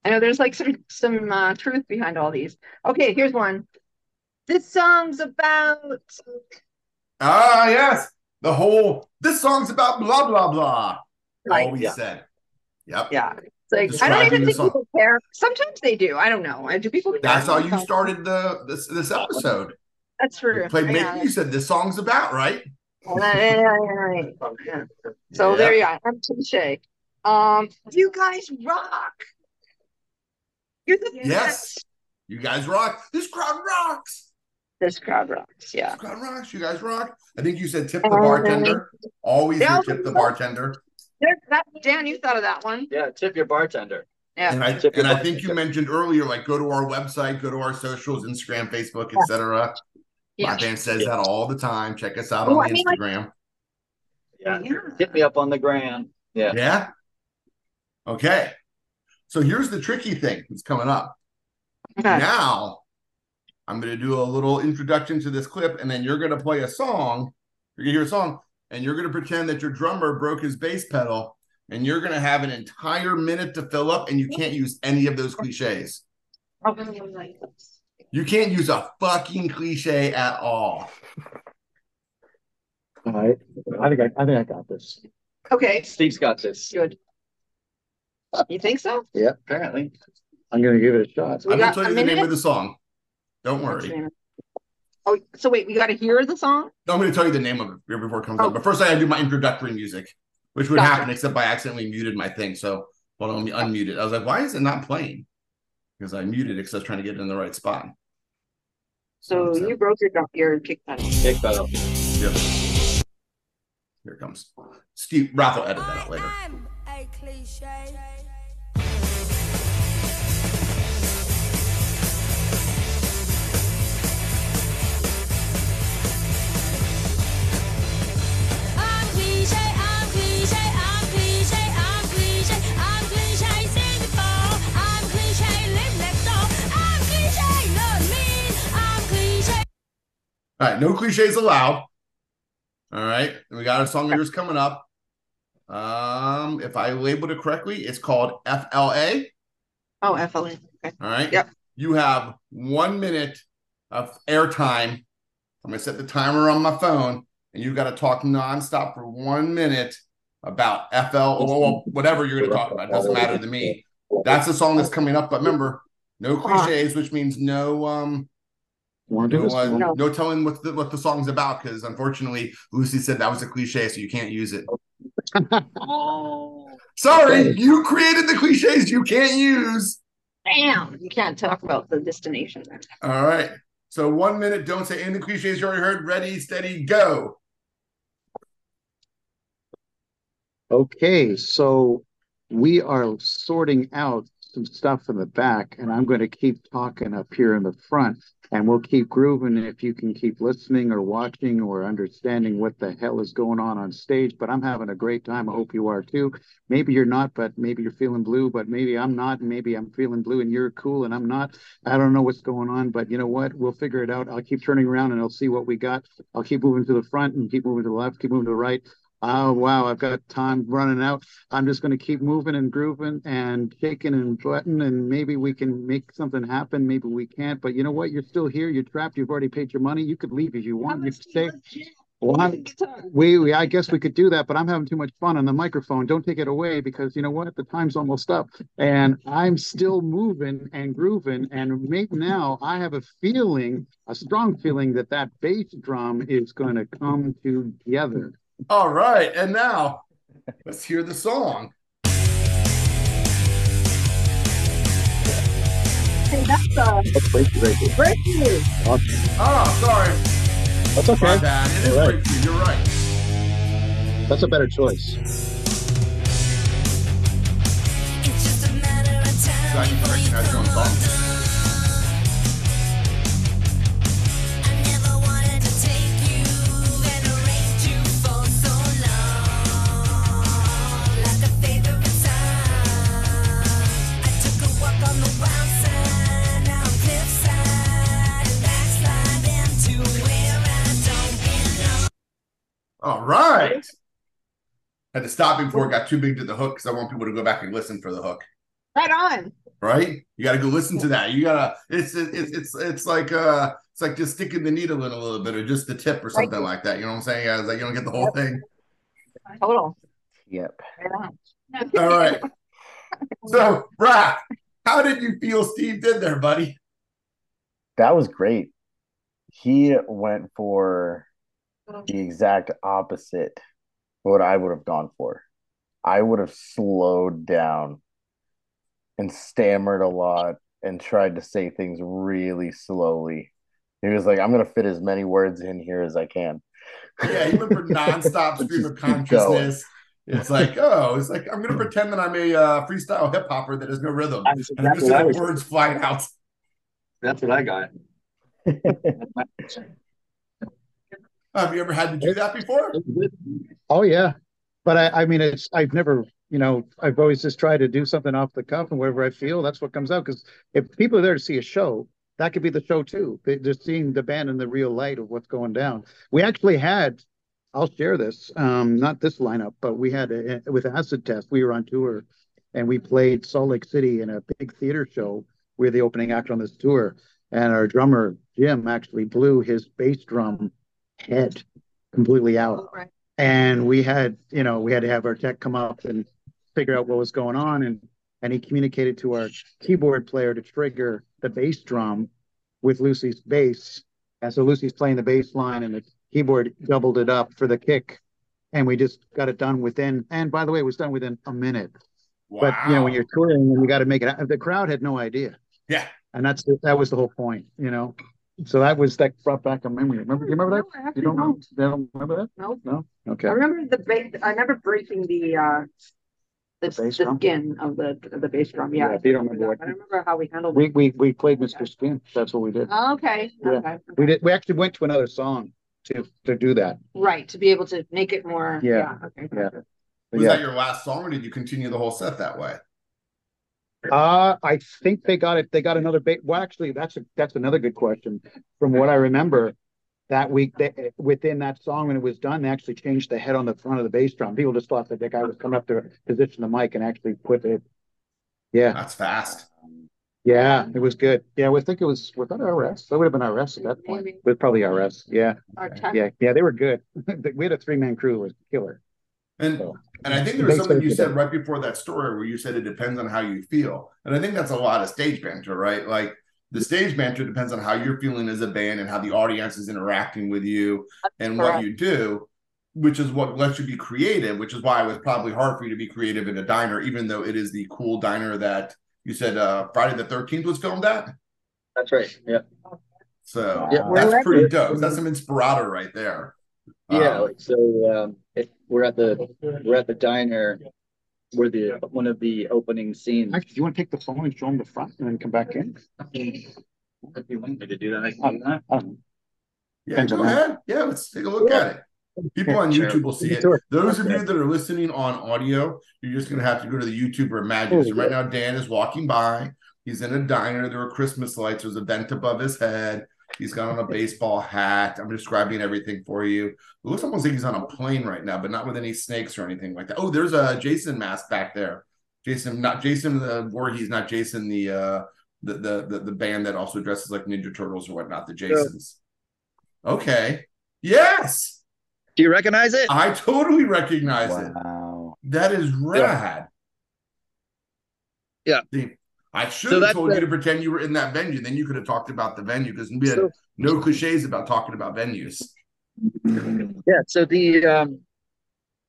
I know there's like some some uh, truth behind all these. Okay, here's one. This song's about Ah, yes. The whole this song's about blah blah blah. Right, Always yeah. said. Yep. yeah. It's like I don't even think song. people care. Sometimes they do. I don't know. I do people. care? That's how you started the this this episode. That's true. You played Yeah. Mickey, you said this song's about, right? Yeah. So there you are. I'm touche. Um, you guys rock. You're the Yes. best. You guys rock. This crowd rocks. This crowd rocks. Yeah. This crowd rocks. You guys rock. I think you said tip the Um, bartender. Always yeah, tip the bartender. That, Dan, you thought of that one. Yeah, tip your bartender. Yeah. And I Tip your and I think you mentioned earlier, like go to our website, go to our socials, Instagram, Facebook, etc. Yeah. My band says that all the time. Check us out Oh, on I mean, like- Instagram. Yeah. Yeah. Hit me up on the gram. Yeah. Yeah. Okay. So here's the tricky thing that's coming up. Okay. Now, I'm going to do a little introduction to this clip, and then you're going to play a song. You're going to hear a song, and you're going to pretend that your drummer broke his bass pedal, and you're going to have an entire minute to fill up, and you can't use any of those cliches. You can't use a fucking cliche at all. All right. I think I, I think I got this. Okay. Steve's got this. Good. You think so? Yeah, apparently. I'm gonna give it a shot. So I'm going to tell you the name of the song. Don't worry. Oh, so wait, we got to hear the song? No, I'm going to tell you the name of it here before it comes Oh. up. But first, I got to do my introductory music, which would Gotcha. happen except I accidentally muted my thing. So, hold on, let me unmute it. I was like, why is it not playing? Because I muted it because I was trying to get it in the right spot. So you broke your drum- your kick pedal. Kick pedal. Yep. Here it comes. Steve, Ralph will edit that out later. Cliche. I'm cliche, I'm cliche, I'm cliche, I'm cliche, I'm cliche. I'm cliche. I'm cliche, not me. I'm cliche. All right, no cliches allowed. All right, and we got a song of yours coming up. Uh, Um, if I labeled it correctly, it's called FLA. Oh, FLA. Okay. All right. Yep. You have one minute of airtime. I'm gonna set the timer on my phone, and you got to talk nonstop for one minute about FL or whatever you're gonna talk about. It doesn't matter to me. That's the song that's coming up. But remember, no cliches, which means no um Want to do no, uh, No. no telling what the what the song's about because unfortunately Lucy said that was a cliche, so you can't use it. Oh, (laughs) Sorry, you created the cliches you can't use. damn. You can't talk about the destination. then. All right. So one minute, don't say any cliches you already heard. Ready, steady, go. Okay, so we are sorting out some stuff in the back, and I'm going to keep talking up here in the front, and we'll keep grooving if you can keep listening or watching or understanding what the hell is going on on stage. But I'm having a great time. I hope you are too. Maybe you're not, but maybe you're feeling blue, but maybe I'm not, and maybe I'm feeling blue and you're cool and I'm not. I don't know what's going on, but you know what? We'll figure it out. I'll keep turning around and I'll see what we got. I'll keep moving to the front and keep moving to the left, keep moving to the right. Oh wow, I've got time running out. I'm just going to keep moving and grooving and shaking and sweating, and maybe we can make something happen. Maybe we can't. But you know what? You're still here. You're trapped. You've already paid your money. You could leave if you want. You could stay. Well, I'm- we, we, I guess we could do that, but I'm having too much fun on the microphone. Don't take it away because you know what? The time's almost up, and I'm still moving and grooving. And maybe now I have a feeling, a strong feeling that that bass drum is going to come together. All right. And now let's hear the song. Hey, that's uh, That's break, break, break. breakthrough. Oh, sorry. That's okay. My okay. bad. It is All right. breakthrough. You're right. That's a better choice. It's just a matter of So I can recognize your own song. Right. Had stop before it got too big to the hook because I want people to go back and listen for the hook. Right on. right? You got to go listen to that. You gotta. It's it's it's it's like uh, it's like just sticking the needle in a little bit, or just the tip, or something like that. You know what I'm saying? Guys? Like you don't get the whole thing. Total. Yep. Right. All right. So, Brad, how did you feel Steve did there, buddy? That was great. He went for the exact opposite of what I would have gone for. I would have slowed down and stammered a lot and tried to say things really slowly. He was like, I'm gonna fit as many words in here as I can. Yeah, he went for (laughs) nonstop stream of consciousness. It's like, (laughs) oh, it's like I'm gonna pretend that I'm a uh, freestyle hip hopper that has no rhythm, That's and I'm just what gonna words flying out. That's what I got. (laughs) Have you ever had to do that before? Oh yeah, but I, I mean, it's I've never, you know, I've always just tried to do something off the cuff and wherever I feel, that's what comes out. Because if people are there to see a show, that could be the show too. They- They're seeing the band in the real light of what's going down. We actually had, I'll share this, um, not this lineup, but we had a, with Acid Test. We were on tour, and we played Salt Lake City in a big theater show. We are the opening act on this tour, and our drummer Jim actually blew his bass drum head completely out. Oh, right. and we had you know we had to have our tech come up and figure out what was going on. And and he communicated to our keyboard player to trigger the bass drum with lucy's bass. And so lucy's playing the bass line and the keyboard doubled it up for the kick. And we just got it done within and by the way it was done within a minute. Wow. but you know when you're touring and you got to make it the crowd had no idea. Yeah. and that's the, that was the whole point you know so that was that brought back a memory remember you remember that No, I you don't, don't. you don't remember that No. no okay I remember the ba- I remember breaking the uh the, The the skin of the of the bass drum. Yeah, Yeah, I if you don't remember remember that. I remember how we handled We it. we we played Mr. Skin. That's what we did. Oh, okay. Yeah. Okay. We did. We actually went to another song to to do that. Right to be able to make it more. Yeah. okay. Yeah. Was yeah. that your last song, or did you continue the whole set that way? Uh, I think they got it. They got another bait. Well, actually, that's a that's another good question. From what I remember, that week they, within that song when it was done, they actually changed the head on the front of the bass drum. People just thought that the guy was coming up to position the mic and actually put it. Yeah, That's fast. yeah, it was good. Yeah, I think it was was that RS. That would have been RS at that point. Maybe. It was probably RS. Yeah, Our yeah, yeah. They were good. (laughs) we had a three man crew. It was killer. And So. and I think there was something you said right before that story where you said it depends on how you feel. And I think that's a lot of stage banter, right? Like the stage banter depends on how you're feeling as a band and how the audience is interacting with you and what you do, which is what lets you be creative, which is why it was probably hard for you to be creative in a diner, even though it is the cool diner that you said uh Friday the 13th was filmed at. That's right. Yeah. So Yeah. that's pretty dope. That's some inspirato right there. Yeah. Um, like, so um, it, we're at the we're at the diner where the one of the opening scenes. Actually, do you want to take the phone and show them the front and then come back in? If you want me to do that, I can do that. Um, Yeah, go on that. ahead. Yeah, let's take a look at it. People on Sure. YouTube will see it. Those of you that are listening on audio, you're just gonna have to go to the YouTube or imagine. So right now, Dan is walking by. He's in a diner. There are Christmas lights. There's a vent above his head. He's got on a baseball hat. I'm describing everything for you. It looks almost like he's on a plane right now, but not with any snakes or anything like that. Oh, there's a Jason mask back there. Jason, not Jason the Voorhees, not Jason the uh the the the, the band that also dresses like Ninja Turtles or whatnot. The Jasons. Okay. Yes, Do you recognize it? I totally recognize it. Wow. That is rad. Yeah. See, I should So have told the- you to pretend you were in that venue. Then you could have talked about the venue because we had So- no cliches about talking about venues. Yeah. So the um,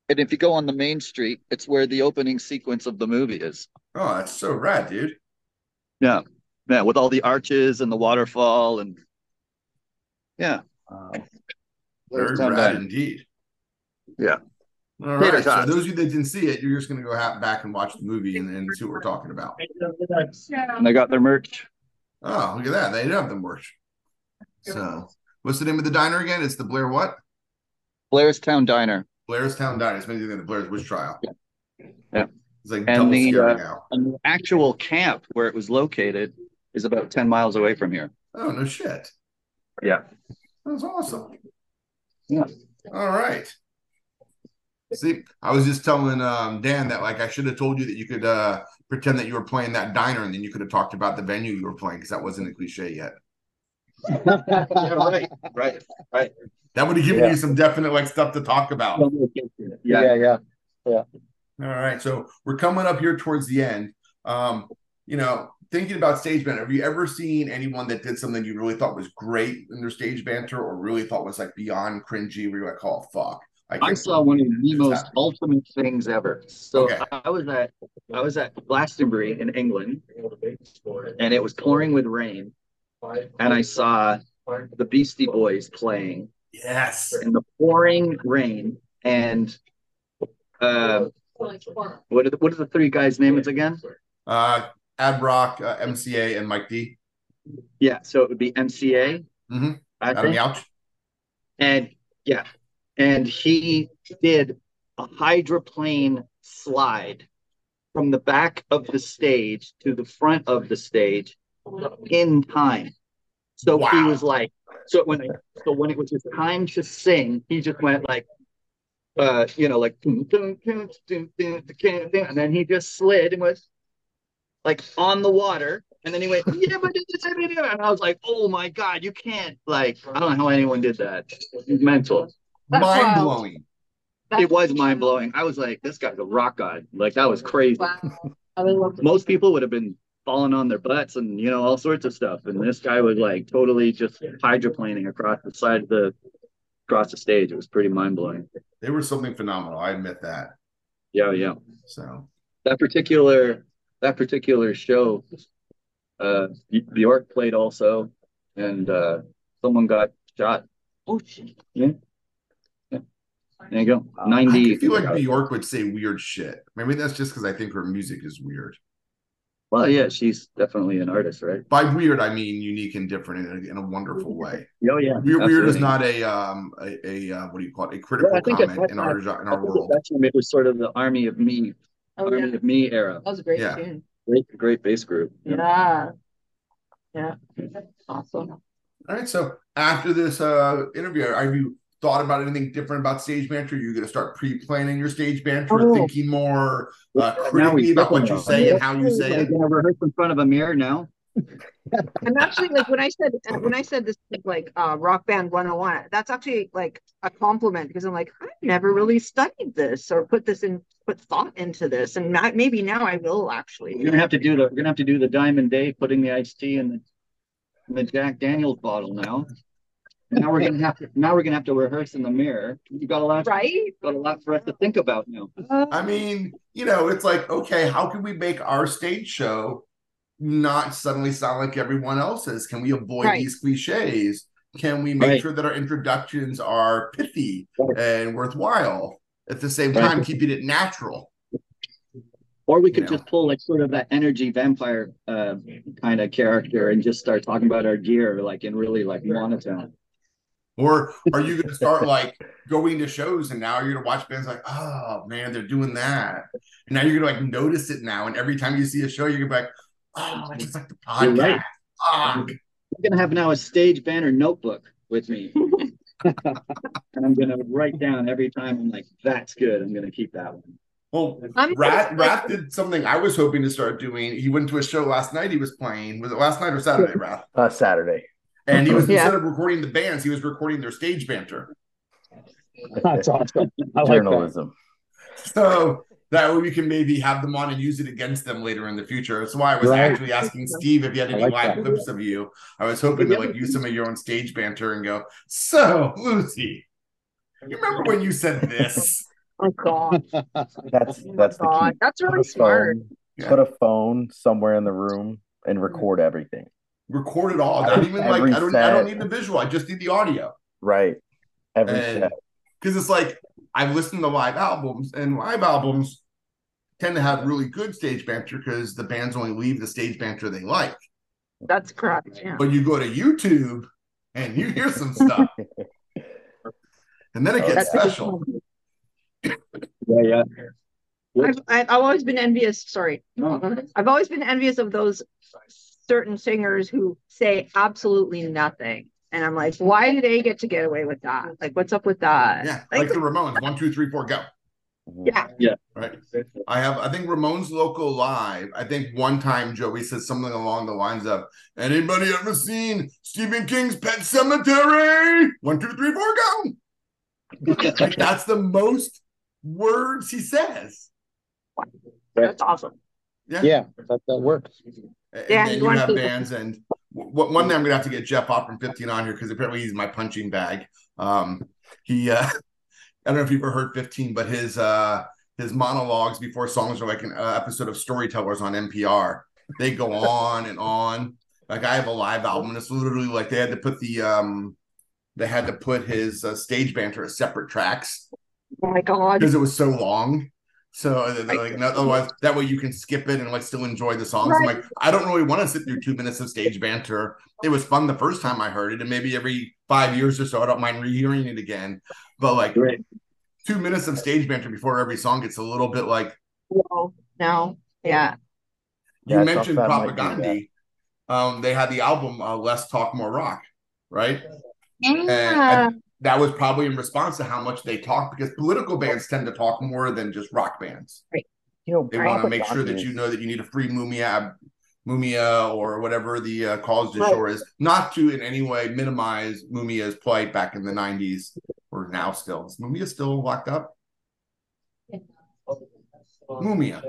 and if you go on the main street, it's where the opening sequence of the movie is. Oh, that's so rad, dude. Yeah. Yeah, with all the arches and the waterfall and yeah. Wow. Very rad indeed. Yeah. All Tater right. So those of you that didn't see it, you're just going to go ha- back and watch the movie and, and see what we're talking about. And they got their merch. Oh, look at that. They did have the merch. So, what's the name of the diner again? It's the Blair what? Blairstown Diner. Blair's Town Diner. It's maybe the Blair's Witch Trial. Yeah. It's like And the, scary uh, now. And the actual camp where it was located is about 10 miles away from here. Oh, no shit. Yeah. That's awesome. Yeah. All right. See, I was just telling um, Dan that like I should have told you that you could uh, pretend that you were playing that diner, and then you could have talked about the venue you were playing because that wasn't a cliche yet. Yeah, (laughs) right, right, right. That would have given Yeah. you some definite like stuff to talk about. All Yeah, yeah, yeah. right, so we're coming up here towards the end. Um, you know, thinking about stage banter, have you ever seen anyone that did something you really thought was great in their stage banter, or really thought was like beyond cringy, where you're like, "Oh fuck"? I can't saw one of the most happened." ultimate things ever. So Okay. I was at I was at Glastonbury in England, and it was pouring with rain, and I saw the Beastie Boys playing Yes. in the pouring rain, and uh, what are the, what are the three guys' names again? Uh, Ad-Rock, uh, MCA, and Mike D. Yeah, so it would be MCA, Mm-hmm. I Adam think, Yauch. and yeah, and he did a hydroplane slide from the back of the stage to the front of the stage in time. So he was like, so when so when it was his time to sing, he just went like, uh, you know, like, and then he just slid and was like on the water, and then he went, (laughs) yeah, but this is it, and I was like, oh my god, you can't like, I don't know how anyone did that. Mental. That's Mind wild. blowing. That's- It was mind blowing. I was like, this guy's a rock god. Like that was crazy. Wow. I would love to- Most people would have been falling on their butts and you know all sorts of stuff, and this guy was like totally just hydroplaning across the side of the across the stage. It was pretty mind blowing. They were something phenomenal. I admit that. Yeah, yeah. So That particular that particular show, uh, Bjork played also, and uh, someone got shot. Oh, shit. There you go. I Ninety. could feel like Bjork would say weird shit. Maybe that's just because I think her music is weird. Well, yeah, she's definitely an artist, right? By weird, I mean unique and different in a, in a wonderful way. Oh yeah. Weird, weird is not a um a, a uh, what do you call it? A critical Well, I think comment that in our in our think world. that time it was sort of the army of me, Oh, army yeah. of me era. That was a great Yeah. tune. Great, great bass group. Yeah. Yeah. Awesome. All right. So after this uh interview, have you thought about anything different about stage banter? You're going to start pre-planning your stage banter, Oh. thinking more uh, critically about what you talking say about and how you say Like, it. gonna rehearse in front of a mirror now. I'm actually like when I said when I said this like uh rock band 101, that's actually like a compliment because I'm like, I've never really studied this or put this in put thought into this. And not, maybe now I will actually. We're gonna have to do the we're gonna have to do the Diamond Dave, putting the iced tea in the in the Jack Daniels bottle now. Now we're gonna have to now we're gonna have to rehearse in the mirror. You got a lot Right? got a lot for us to think about now. I mean, you know, it's like, okay, how can we make our stage show not suddenly sound like everyone else's? Can we avoid Right. these cliches? Can we make Right. sure that our introductions are pithy and worthwhile at the same Right. time, keeping it natural? Or we could Yeah. just pull like sort of that energy vampire uh, kind of character and just start talking about our gear like in really like monotone. Or are you going to start (laughs) like going to shows and now you're going to watch bands like, oh man, they're doing that. And now you're going to like notice it now. And every time you see a show, you're going to be like, oh, it's like the You're podcast. right. Fuck. I'm gonna have now a stage banner notebook with me. (laughs) (laughs) and I'm gonna write down every time I'm like, that's good. I'm gonna keep that one. Well, I'm Rath Rath did something I was hoping to start doing. He went to a show last night. He was playing. Was it last night or Saturday, Rath? Uh, Saturday. And he was Yeah. instead of recording the bands, he was recording their stage banter. That's awesome. I like that. Journalism. So that way we can maybe have them on and use it against them later in the future. That's why I was Right. actually asking Steve if you had any like live that. clips of you. I was hoping to like use some of your own stage banter and go, so Lucy, you remember when you said this? (laughs) oh god. That's oh that's the God, key. that's really a smart. phone- Yeah. Put a phone somewhere in the room and record everything. Record it all. Not even like I don't I don't need the visual. I just need the audio. Right. Every And set. because it's like I've listened to live albums, and live albums tend to have really good stage banter because the bands only leave the stage banter they like. That's correct. Yeah. But you go to YouTube and you hear some stuff, (laughs) and then it Oh, gets That's special. Yeah, yeah. I've, I've I've always been envious. Sorry, No. I've always been envious of those certain singers who say absolutely nothing, and I'm like, why do they get to get away with that? Like, what's up with that? Yeah, Like, like the Ramones. One, two, three, four, go. Mhm. Yeah. Right. I have, I think Ramones Loco Live. I think one time Joey said something along the lines of, "Anybody ever seen Stephen King's Pet Sematary? One, two, three, four, go!" (laughs) Like that's the most words he says. That's awesome. Yeah, that, that works. And Yeah, then you you have to- bands, and w- w- one day I'm gonna have to get Jeff Ott from 15 on here because apparently he's my punching bag. Um, he, uh, (laughs) I don't know if you've ever heard 15, but his uh his monologues before songs are like an uh, episode of Storytellers on NPR. They go (laughs) on and on. Like I have a live album, and it's literally like they had to put the um they had to put his uh, stage banter as separate tracks Oh my god. because it was so long. So uh, like, no, otherwise, that way you can skip it and like still enjoy the songs. I'm Right. like, I don't really want to sit through two minutes of stage banter. It was fun the first time I heard it, and maybe every five years or so, I don't mind rehearing it again. But like Great. two minutes of stage banter before every song gets a little bit like Whoa. No. Yeah. you Yeah, mentioned that might be Propagandhi. Um, they had the album uh, "Less Talk More Rock," right? Yeah. And that was probably in response to how much they talk because political bands tend to talk more than just rock bands. You know, They want to make sure that you know that you need a free mumia, mumia or whatever the uh, cause du Right. jour is. Not to in any way minimize mumia's plight back in the '90s or now still. Is mumia still locked up? Mumia.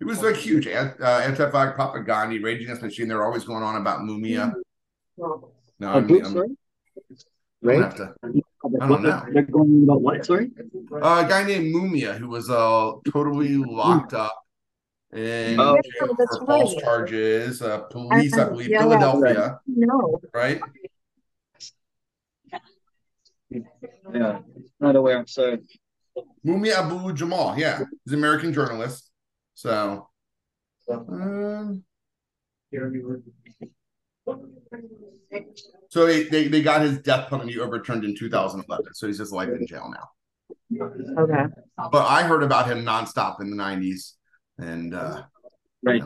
It was like huge An- uh, anti-flag propaganda, Rage Against Machine. They're always going on about mumia. No, Uh, I'm, I'm. I'm gonna have to. I don't know. They're going about what? Sorry. Uh, a guy named Mumia who was uh totally locked up in Oh. jail Yeah, that's for false right. charges. Uh, police, I believe, yeah, Philadelphia, No. right? Yeah. Not aware. I'm sorry. Mumia Abu Jamal, yeah, he's an American journalist. So, um, so they, they they got his death penalty overturned in 2011. So he's just life in jail now. Okay. But I heard about him nonstop in the 90s, and uh, Right.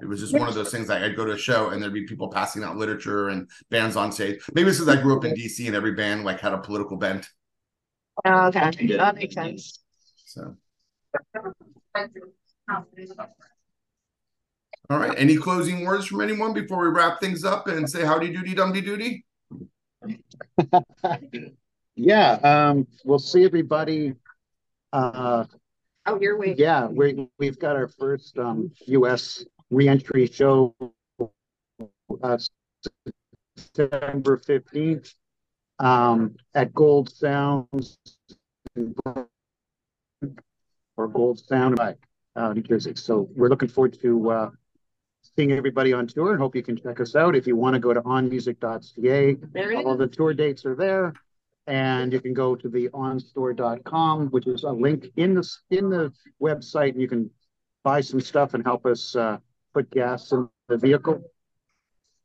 It was just one of those things like I'd go to a show and there'd be people passing out literature and bands on stage. Maybe it's because I grew up in DC and every band like had a political bent. Oh, okay. That makes sense. So all right. Any closing words from anyone before we wrap things up and say howdy doody dumdy doody? (laughs) Yeah, um, we'll see everybody. Uh, Oh, you're waiting. yeah, we, we've got our first, um, US reentry show. Uh, September fifteenth, um, at Gold Sounds. Or Gold Sound, uh, New Jersey. So we're looking forward to, uh, seeing everybody on tour and hope you can check us out. If you want to go to onmusic.ca, all the tour dates are there. And you can go to the onstore.com, which is a link in the, in the website. and You can buy some stuff and help us, uh, put gas in the vehicle.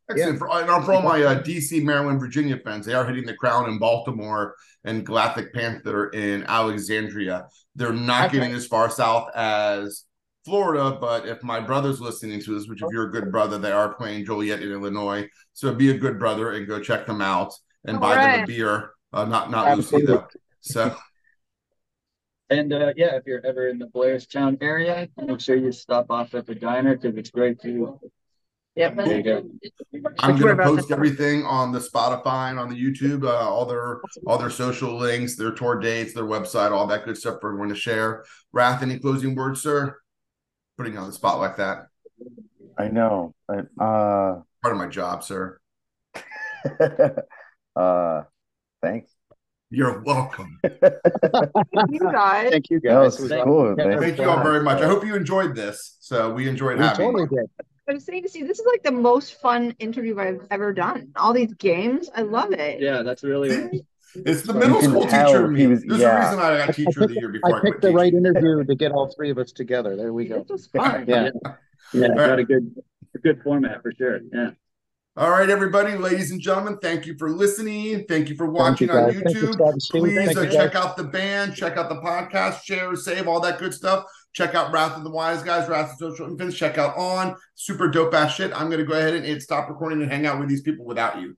Excellent. For, and for all my uh, DC, Maryland, Virginia fans, they are hitting the crown in Baltimore and Galactic Panther in Alexandria. They're not Okay. getting as far south as Florida, but if my brother's listening to this, which if you're a good brother, they are playing Joliet in Illinois. So be a good brother and go check them out and buy them a beer. Uh, not not Lucy though. So And uh, yeah, if you're ever in the Blairstown area, make sure you stop off at the diner because it's great food. Yep. There you go. I'm gonna to- post everything on the Spotify and on the YouTube, uh, all their all their social links, their tour dates, their website, all that good stuff for everyone to share. Rath, any closing words, sir? Putting you on the spot like that. I know. I, uh, Part of my job, sir. (laughs) uh, thanks. You're welcome. (laughs) You guys. Thank you guys. was was Thank- cool. yeah, Thanks Thank you all very much. I hope you enjoyed this. So we enjoyed We having totally you. did. I was saying to see, this is like the most fun interview I've ever done. All these games, I love it. Yeah, that's really It's the You middle can school tell teacher he was- There's yeah. a reason I got teacher of the year before I, I picked the teaching. right interview to get all three of us together. There we go. This was. Yeah. yeah, All got a good a good format for sure. Yeah. All right, everybody, ladies and gentlemen, thank you for listening. Thank you for Thank you, watching on guys. Thank you, YouTube. Scott and Steve. Please uh, you, check out the band, check out the podcast, share, save, all that good stuff. Check out Rath of the Wise Guys, Wrath of Social Infants. Check out On. Super dope ass shit. I'm going to go ahead and hit stop recording and hang out with these people without you.